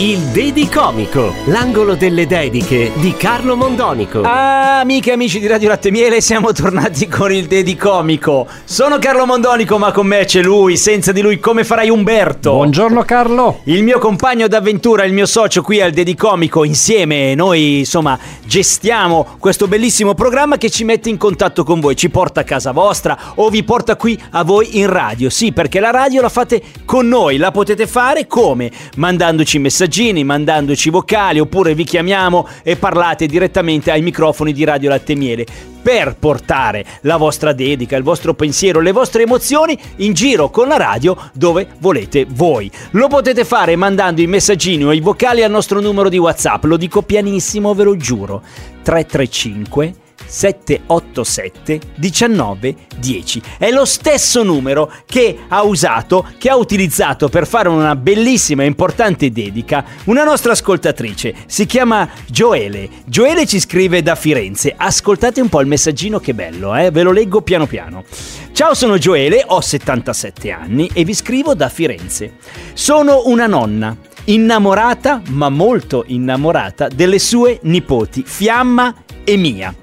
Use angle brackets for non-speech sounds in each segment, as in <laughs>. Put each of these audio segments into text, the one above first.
Il Dedi Comico, l'angolo delle dediche di Carlo Mondonico. Ah, amiche e amici di Radio Latte Miele, siamo tornati con il Dedi Comico. Sono Carlo Mondonico, ma con me c'è lui, senza di lui come farai Umberto? Buongiorno Carlo. Il mio compagno d'avventura, il mio socio qui al Dedi Comico, insieme noi insomma gestiamo questo bellissimo programma che ci mette in contatto con voi, ci porta a casa vostra o vi porta qui a voi in radio. Sì, perché la radio la fate con noi, la potete fare come? Mandandoci messaggini, mandandoci vocali oppure vi chiamiamo e parlate direttamente ai microfoni di Radio Latte Miele per portare la vostra dedica, il vostro pensiero, le vostre emozioni in giro con la radio dove volete voi. Lo potete fare mandando i messaggini o i vocali al nostro numero di WhatsApp, lo dico pianissimo, ve lo giuro. 335 787 19 10 è lo stesso numero che ha usato che ha utilizzato per fare una bellissima e importante dedica una nostra ascoltatrice. Si chiama Gioele Gioele ci scrive da Firenze. Ascoltate un po' il messaggino che bello eh? ve lo leggo piano piano. Ciao sono Gioele ho 77 anni e vi scrivo da Firenze. Sono una nonna innamorata ma molto innamorata delle sue nipoti Fiamma e Mia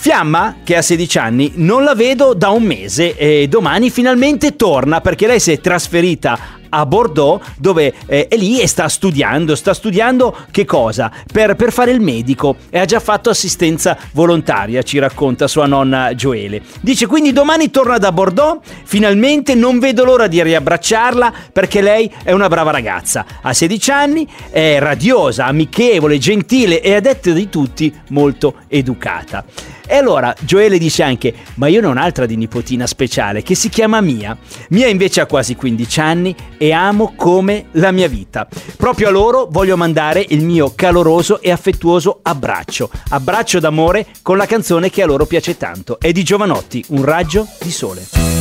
Fiamma, che ha 16 anni, non la vedo da un mese e domani finalmente torna perché lei si è trasferita a Bordeaux dove eh, è lì e sta studiando, sta studiando che cosa? Per, per fare il medico e ha già fatto assistenza volontaria, ci racconta sua nonna Gioele. Dice quindi domani torna da Bordeaux, finalmente non vedo l'ora di riabbracciarla perché lei è una brava ragazza, ha 16 anni, è radiosa, amichevole, gentile e a detta di tutti molto educata. E allora Gioele dice anche: Ma io ne ho un'altra di nipotina speciale che si chiama Mia. Mia invece ha quasi 15 anni e amo come la mia vita. Proprio a loro voglio mandare il mio caloroso e affettuoso abbraccio. Abbraccio d'amore con la canzone che a loro piace tanto. È di Giovanotti, Un raggio di sole.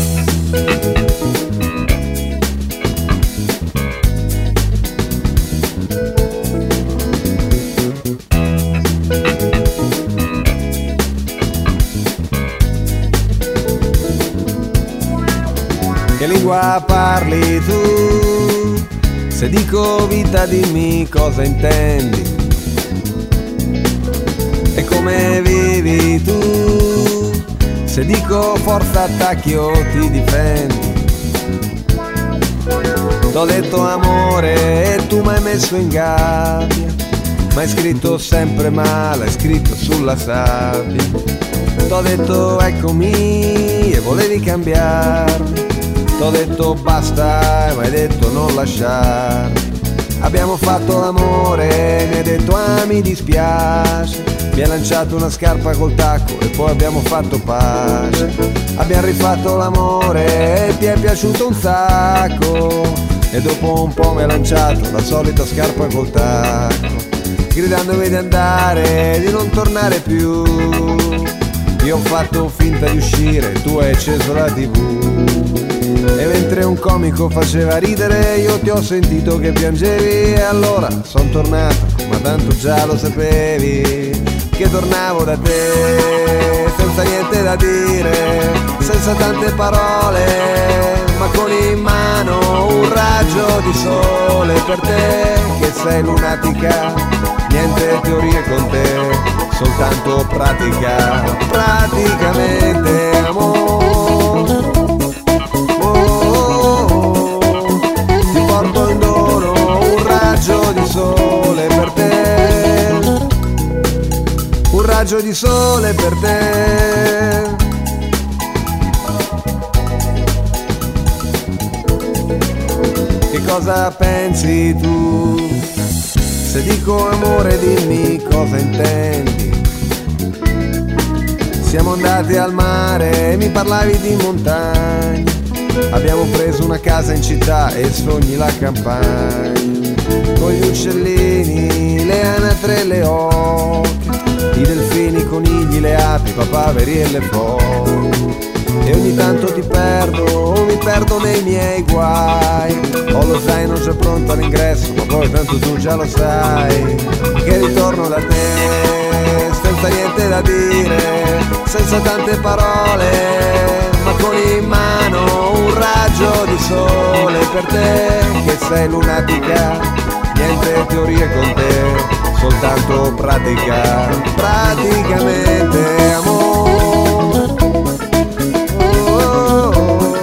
Parli tu? Se dico vita dimmi cosa intendi. E come vivi tu? Se dico forza attacchi o ti difendi. T'ho detto amore e tu mi hai messo in gabbia. Ma hai scritto sempre male, hai scritto sulla sabbia. T'ho detto eccomi e volevi cambiarmi. T'ho detto basta e mi hai detto non lasciare. Abbiamo fatto l'amore, mi hai detto ah mi dispiace. Mi hai lanciato una scarpa col tacco e poi abbiamo fatto pace. Abbiamo rifatto l'amore e ti è piaciuto un sacco. E dopo un po' mi hai lanciato la solita scarpa col tacco. Gridandomi di andare, di non tornare più. Io ho fatto finta di uscire, tu hai acceso la tv. E mentre un comico faceva ridere io ti ho sentito che piangevi. E allora son tornato, ma tanto già lo sapevi Che tornavo da te, senza niente da dire Senza tante parole, ma con in mano un raggio di sole Per te che sei lunatica, niente teorie con te Soltanto pratica, praticamente amore di sole per te. Che cosa pensi tu? Se dico amore dimmi cosa intendi. Siamo andati al mare e mi parlavi di montagna. Abbiamo preso una casa in città e sogni la campagna. Con gli uccellini, le anatre e le oche, papaveri e le foche. E ogni tanto ti perdo, mi perdo nei miei guai. Oh lo sai non sei pronto all'ingresso, ma poi tanto tu già lo sai. Che ritorno da te, senza niente da dire, senza tante parole, ma con in mano un raggio di sole per te che sei lunatica, niente teorie con te soltanto pratica, praticamente amore. Oh, oh, oh.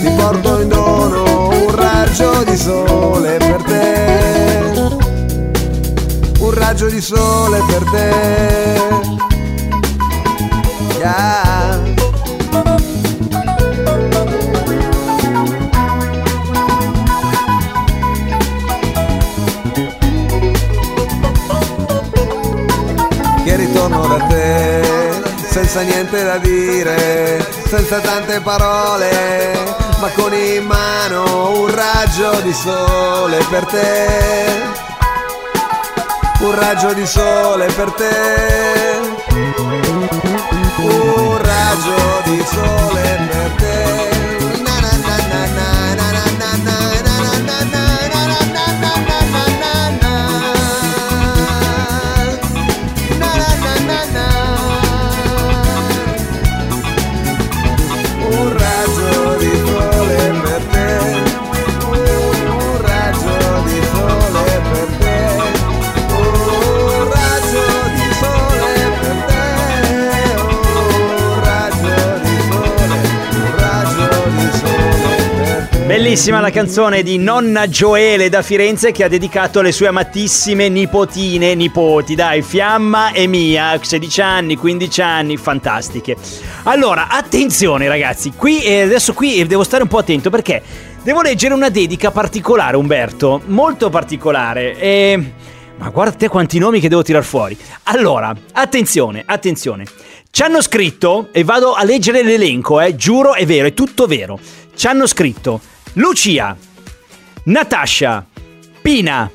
Ti porto in dono un raggio di sole per te, un raggio di sole per te. Niente da dire, senza tante parole, ma con in mano un raggio di sole per te. Un raggio di sole per te. Un raggio di sole per te. Bellissima la canzone di nonna Gioele da Firenze che ha dedicato alle sue amatissime nipotine, nipoti, dai, Fiamma e Mia, 16 anni, 15 anni, fantastiche. Allora, attenzione ragazzi, qui eh, adesso qui devo stare un po' attento perché devo leggere una dedica particolare, Umberto, molto particolare. E... Ma guarda te quanti nomi che devo tirar fuori. Allora, attenzione, attenzione. Ci hanno scritto, e vado a leggere l'elenco, eh, giuro, è vero, è tutto vero. Ci hanno scritto Lucia, Natascia, Pina,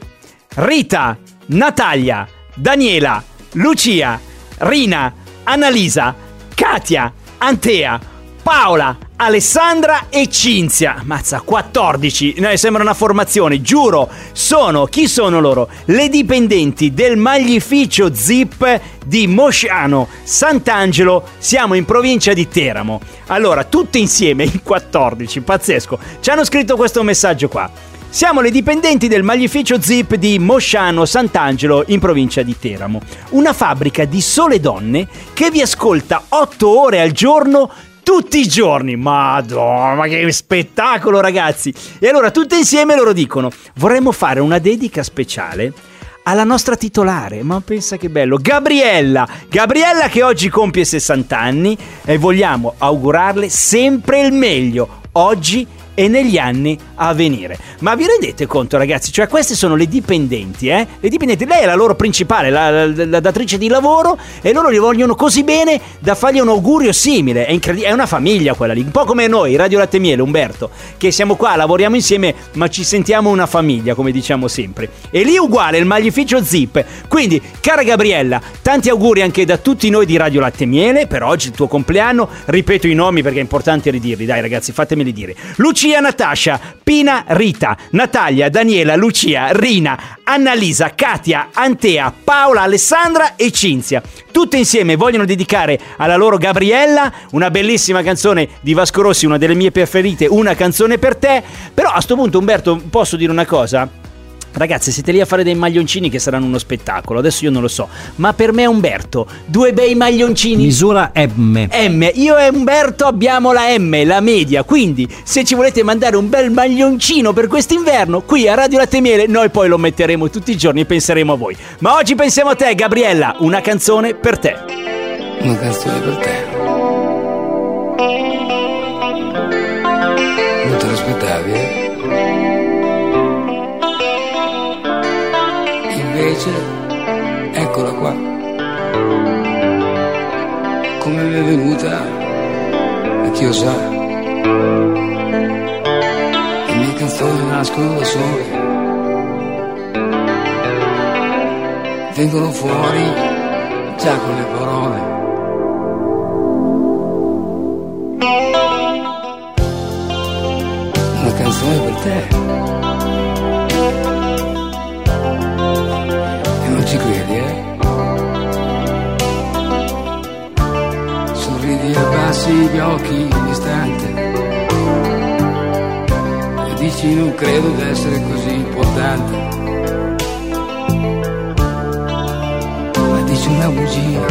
Rita, Natalia, Daniela, Lucia, Rina, Annalisa, Katia, Antea, Paola, Alessandra e Cinzia. Mazza, 14. No, sembra una formazione, giuro. Sono, chi sono loro? Le dipendenti del maglificio Zip di Mosciano, Sant'Angelo. Siamo in provincia di Teramo. Allora, tutte insieme in 14, pazzesco. Ci hanno scritto questo messaggio qua. Siamo le dipendenti del maglificio Zip di Mosciano Sant'Angelo in provincia di Teramo. Una fabbrica di sole donne che vi ascolta 8 ore al giorno tutti i giorni. Madonna, ma che spettacolo ragazzi! E allora tutte insieme loro dicono, vorremmo fare una dedica speciale alla nostra titolare, ma pensa che bello, Gabriella, Gabriella che oggi compie 60 anni e vogliamo augurarle sempre il meglio, oggi e negli anni a venire. Ma vi rendete conto ragazzi? Cioè queste sono le dipendenti, eh? Le dipendenti, lei è la loro principale, la, la- la datrice di lavoro e loro gli vogliono così bene da fargli un augurio simile. È incredibile, è una famiglia quella lì, un po' come noi, Radio Latte Miele, Umberto, che siamo qua, lavoriamo insieme, ma ci sentiamo una famiglia, come diciamo sempre. E lì uguale il maglificio Zip. Quindi, cara Gabriella, tanti auguri anche da tutti noi di Radio Latte Miele per oggi il tuo compleanno. Ripeto i nomi perché è importante ridirli, dai ragazzi, fatemeli dire. Lucia Natascia, Pina Rita, Natalia, Daniela, Lucia, Rina, Annalisa, Katia, Antea, Paola, Alessandra e Cinzia. Tutte insieme vogliono dedicare alla loro Gabriella una bellissima canzone di Vasco Rossi, una delle mie preferite, una canzone per te. Però a sto punto Umberto posso dire una cosa? Ragazzi, siete lì a fare dei maglioncini che saranno uno spettacolo. Adesso io non lo so. Ma per me, Umberto, due bei maglioncini. Misura M. M, io e Umberto abbiamo la M, la media, quindi se ci volete mandare un bel maglioncino per quest'inverno, qui a Radio Latte Miele, noi poi lo metteremo tutti i giorni e penseremo a voi. Ma oggi pensiamo a te, Gabriella, una canzone per te. Una canzone per te Invece, eccola qua. Come mi è venuta, a chi lo sa. Le mie canzoni nascono da sole. Vengono fuori già con le parole. una canzone per te. Credi, eh? Sorridi e abbassi gli occhi in istante. E dici non credo di essere così importante. Ma dici una bugia.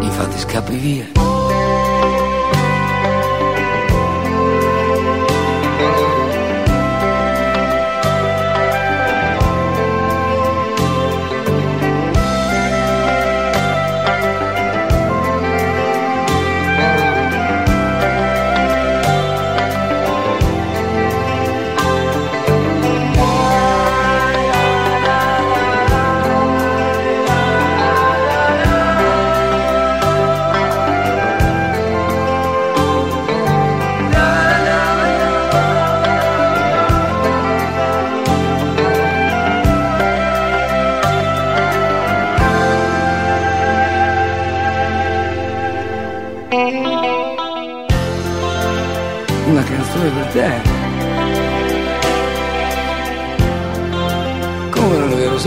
Infatti scappi via.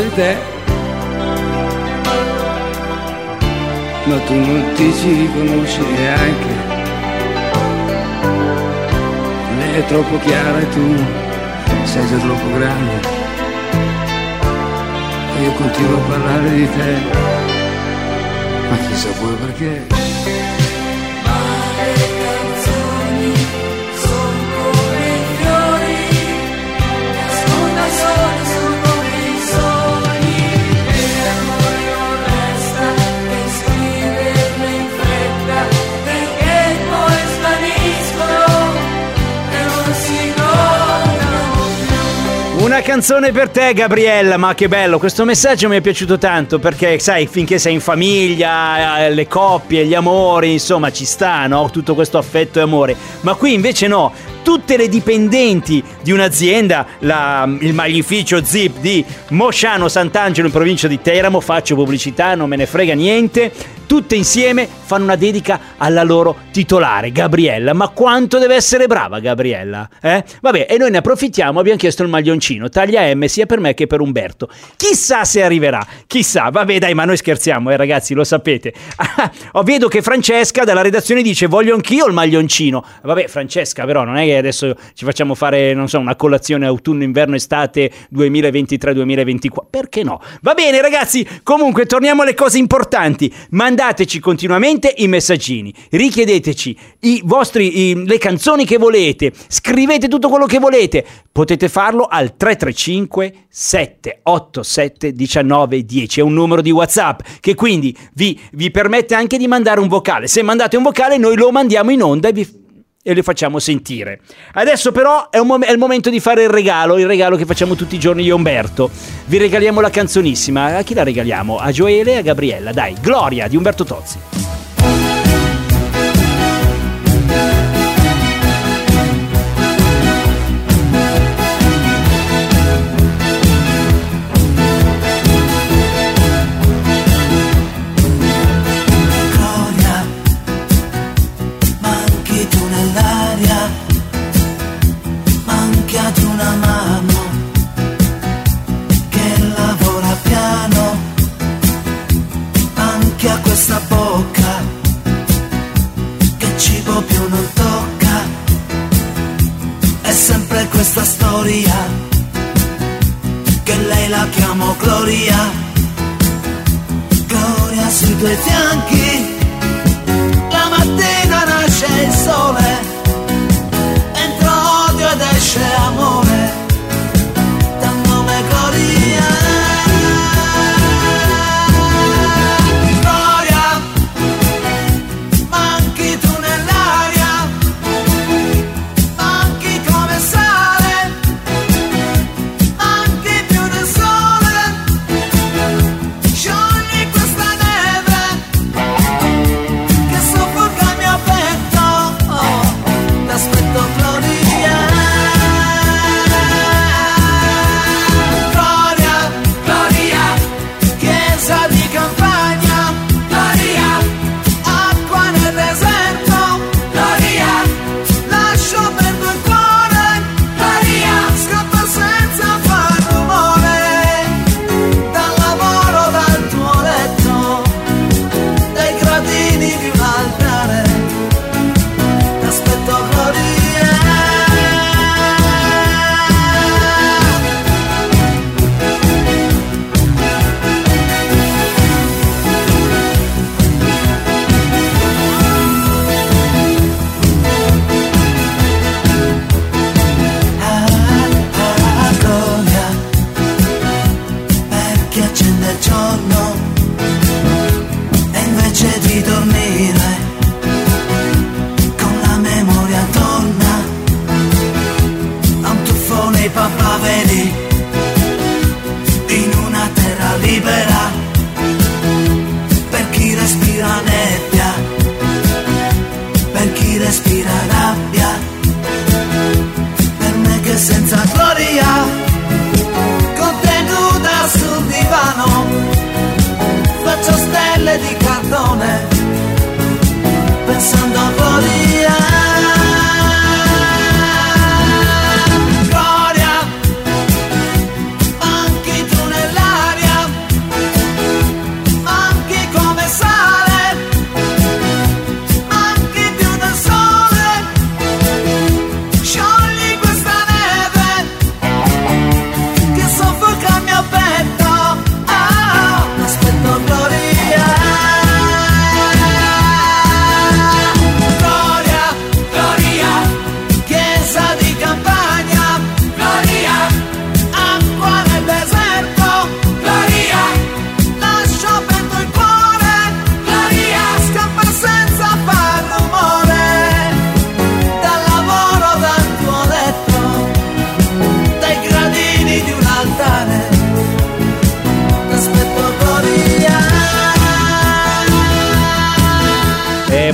Sei te. Ma tu non ti ci riconosci neanche. Lei è troppo chiara e tu sei già troppo grande. Io continuo a parlare di te. Ma chissà poi perché. Canzone per te, Gabriella. Ma che bello, questo messaggio mi è piaciuto tanto perché, sai, finché sei in famiglia, eh, le coppie, gli amori, insomma, ci sta, no? Tutto questo affetto e amore. Ma qui invece no. Tutte le dipendenti di un'azienda, la- il maglificio Zip di Mosciano Sant'Angelo in provincia di Teramo, faccio pubblicità, non me ne frega niente, tutte insieme fanno una dedica alla loro titolare, Gabriella. Ma quanto deve essere brava Gabriella? Eh? Vabbè, e noi ne approfittiamo, abbiamo chiesto il maglioncino, taglia M sia per me che per Umberto. Chissà se arriverà, chissà. Vabbè dai, ma noi scherziamo, eh ragazzi, lo sapete. <laughs> Oh, vedo che Francesca dalla redazione dice voglio anch'io il maglioncino. Vabbè, Francesca, però non è che adesso ci facciamo fare, non so, una colazione autunno, inverno, estate 2023-2024. Perché no? Va bene ragazzi, comunque torniamo alle cose importanti. Mandateci continuamente i messaggini, richiedeteci i vostri, i- le canzoni che volete, scrivete tutto quello che volete. Potete farlo al 335 787 1910, è un numero di WhatsApp che quindi vi, vi permette anche di mandare un vocale. Se mandate un vocale noi lo mandiamo in onda e vi e le facciamo sentire. Adesso però è, mom- è il momento di fare il regalo, il regalo che facciamo tutti i giorni io e Umberto. Vi regaliamo la canzonissima. A chi la regaliamo? A Gioele e a Gabriella. Dai, Gloria di Umberto Tozzi. Sempre questa storia che lei la chiamo Gloria. Gloria sui tuoi fianchi la mattina nasce il sole, entra odio ed esce amore,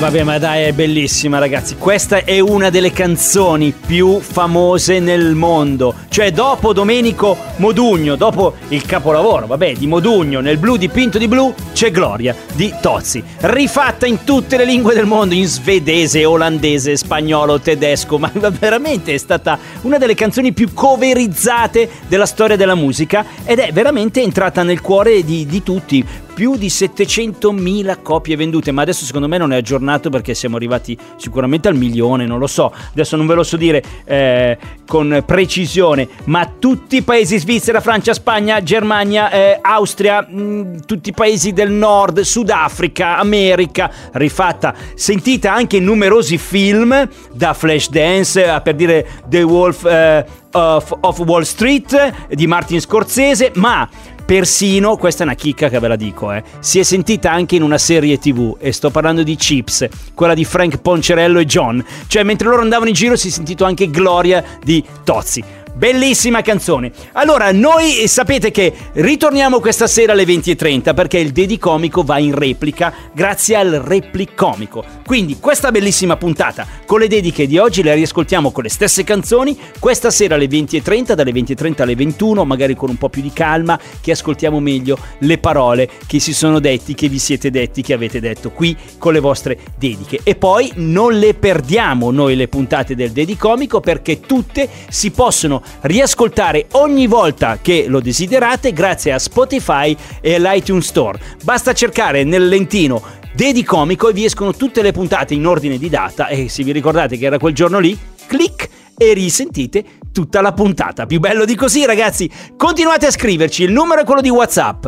vabbè, ma dai, è bellissima, ragazzi. Questa è una delle canzoni più famose nel mondo. Cioè, dopo Domenico Modugno, dopo il capolavoro, vabbè, di Modugno, nel blu dipinto di blu, c'è Gloria di Tozzi. Rifatta in tutte le lingue del mondo, in svedese, olandese, spagnolo, tedesco. Ma <laughs> veramente è stata una delle canzoni più coverizzate della storia della musica ed è veramente entrata nel cuore di, di tutti più di 700.000 copie vendute, ma adesso secondo me non è aggiornato perché siamo arrivati sicuramente al milione, non lo so, adesso non ve lo so dire eh, con precisione, ma tutti i paesi, Svizzera, Francia, Spagna, Germania, eh, Austria, mh, tutti i paesi del nord, Sudafrica, America, rifatta, sentita anche in numerosi film, da Flashdance a per dire The Wolf eh, of, of Wall Street di Martin Scorsese, ma Persino, questa è una chicca che ve la dico, eh, si è sentita anche in una serie tv e sto parlando di Chips, quella di Frank Poncerello e John. Cioè, mentre loro andavano in giro si è sentito anche Gloria di Tozzi. Bellissima canzone. Allora, noi sapete che ritorniamo questa sera alle 20.30 perché il Dedicomico va in replica grazie al Replicomico. Quindi questa bellissima puntata con le dediche di oggi le riascoltiamo con le stesse canzoni questa sera alle 20.30, dalle 20.30 alle 21, magari con un po' più di calma, che ascoltiamo meglio le parole che si sono detti, che vi siete detti, che avete detto qui con le vostre dediche. E poi non le perdiamo noi le puntate del Dedicomico perché tutte si possono riascoltare ogni volta che lo desiderate grazie a Spotify e all'iTunes Store. Basta cercare nel lentino Dedicomico e vi escono tutte le puntate in ordine di data e se vi ricordate che era quel giorno lì, clic e risentite tutta la puntata. Più bello di così, ragazzi. Continuate a scriverci, il numero è quello di WhatsApp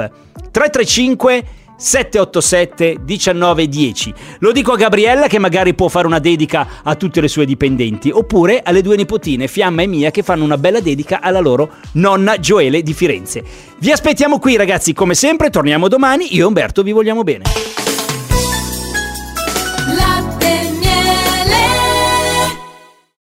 335 787 1910. Lo dico a Gabriella che magari può fare una dedica a tutte le sue dipendenti, oppure alle due nipotine, Fiamma e Mia, che fanno una bella dedica alla loro nonna Gioele di Firenze. Vi aspettiamo qui ragazzi, come sempre, torniamo domani, io e Umberto vi vogliamo bene.